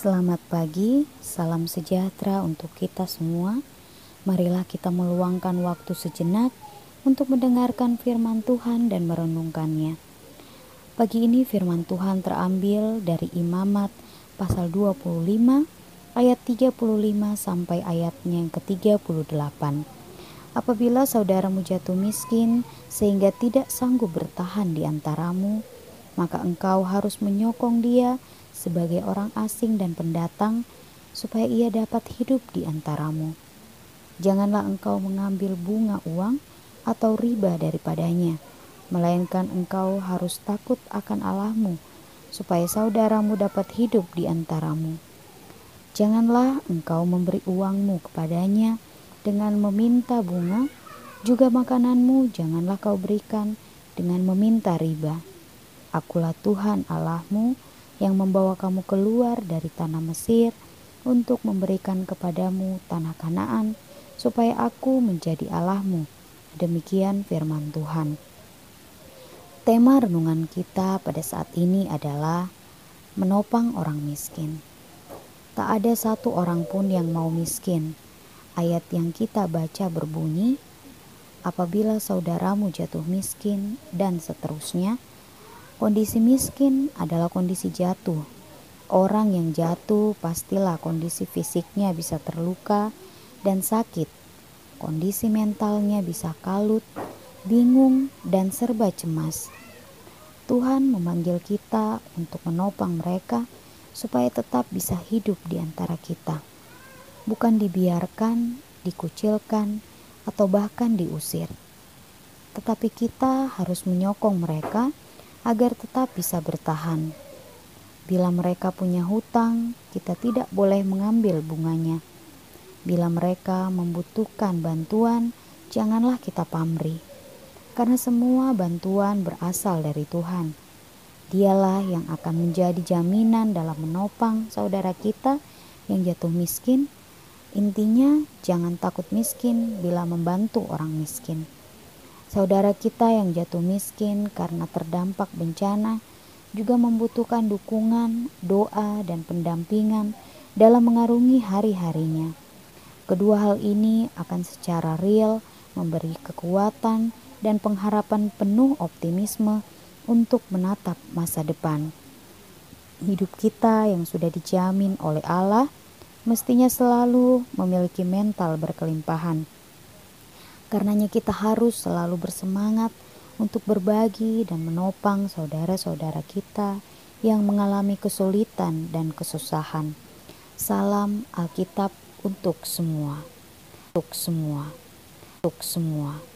Selamat pagi, salam sejahtera untuk kita semua. Marilah kita meluangkan waktu sejenak untuk mendengarkan firman Tuhan dan merenungkannya. Pagi ini firman Tuhan terambil dari Imamat pasal 25 ayat 35 sampai ayatnya yang ke-38. Apabila saudaramu jatuh miskin sehingga tidak sanggup bertahan di antaramu, maka engkau harus menyokong dia sebagai orang asing dan pendatang, supaya ia dapat hidup di antaramu. Janganlah engkau mengambil bunga uang atau riba daripadanya, melainkan engkau harus takut akan Allahmu, supaya saudaramu dapat hidup di antaramu. Janganlah engkau memberi uangmu kepadanya dengan meminta bunga, juga makananmu janganlah kau berikan dengan meminta riba. Akulah Tuhan Allahmu yang membawa kamu keluar dari tanah Mesir untuk memberikan kepadamu tanah Kanaan, supaya aku menjadi Allahmu. Demikian firman Tuhan. Tema renungan kita pada saat ini adalah menopang orang miskin. Tak ada satu orang pun yang mau miskin. Ayat yang kita baca berbunyi, "Apabila saudaramu jatuh miskin," dan seterusnya Kondisi miskin adalah kondisi jatuh. Orang yang jatuh pastilah kondisi fisiknya bisa terluka dan sakit. Kondisi mentalnya bisa kalut, bingung, dan serba cemas. Tuhan memanggil kita untuk menopang mereka supaya tetap bisa hidup di antara kita, bukan dibiarkan, dikucilkan, atau bahkan diusir. Tetapi kita harus menyokong mereka agar tetap bisa bertahan. Bila mereka punya hutang, kita tidak boleh mengambil bunganya. Bila mereka membutuhkan bantuan, janganlah kita pamrih, karena semua bantuan berasal dari Tuhan. Dialah yang akan menjadi jaminan dalam menopang saudara kita yang jatuh miskin. Intinya, jangan takut miskin bila membantu orang miskin. Saudara kita yang jatuh miskin karena terdampak bencana juga membutuhkan dukungan, doa, dan pendampingan dalam mengarungi hari-harinya. Kedua hal ini akan secara real memberi kekuatan dan pengharapan penuh optimisme untuk menatap masa depan. Hidup kita yang sudah dijamin oleh Allah mestinya selalu memiliki mental berkelimpahan Karenanya kita harus selalu bersemangat untuk berbagi dan menopang saudara-saudara kita yang mengalami kesulitan dan kesusahan. Salam Alkitab untuk semua. Untuk semua. Untuk semua.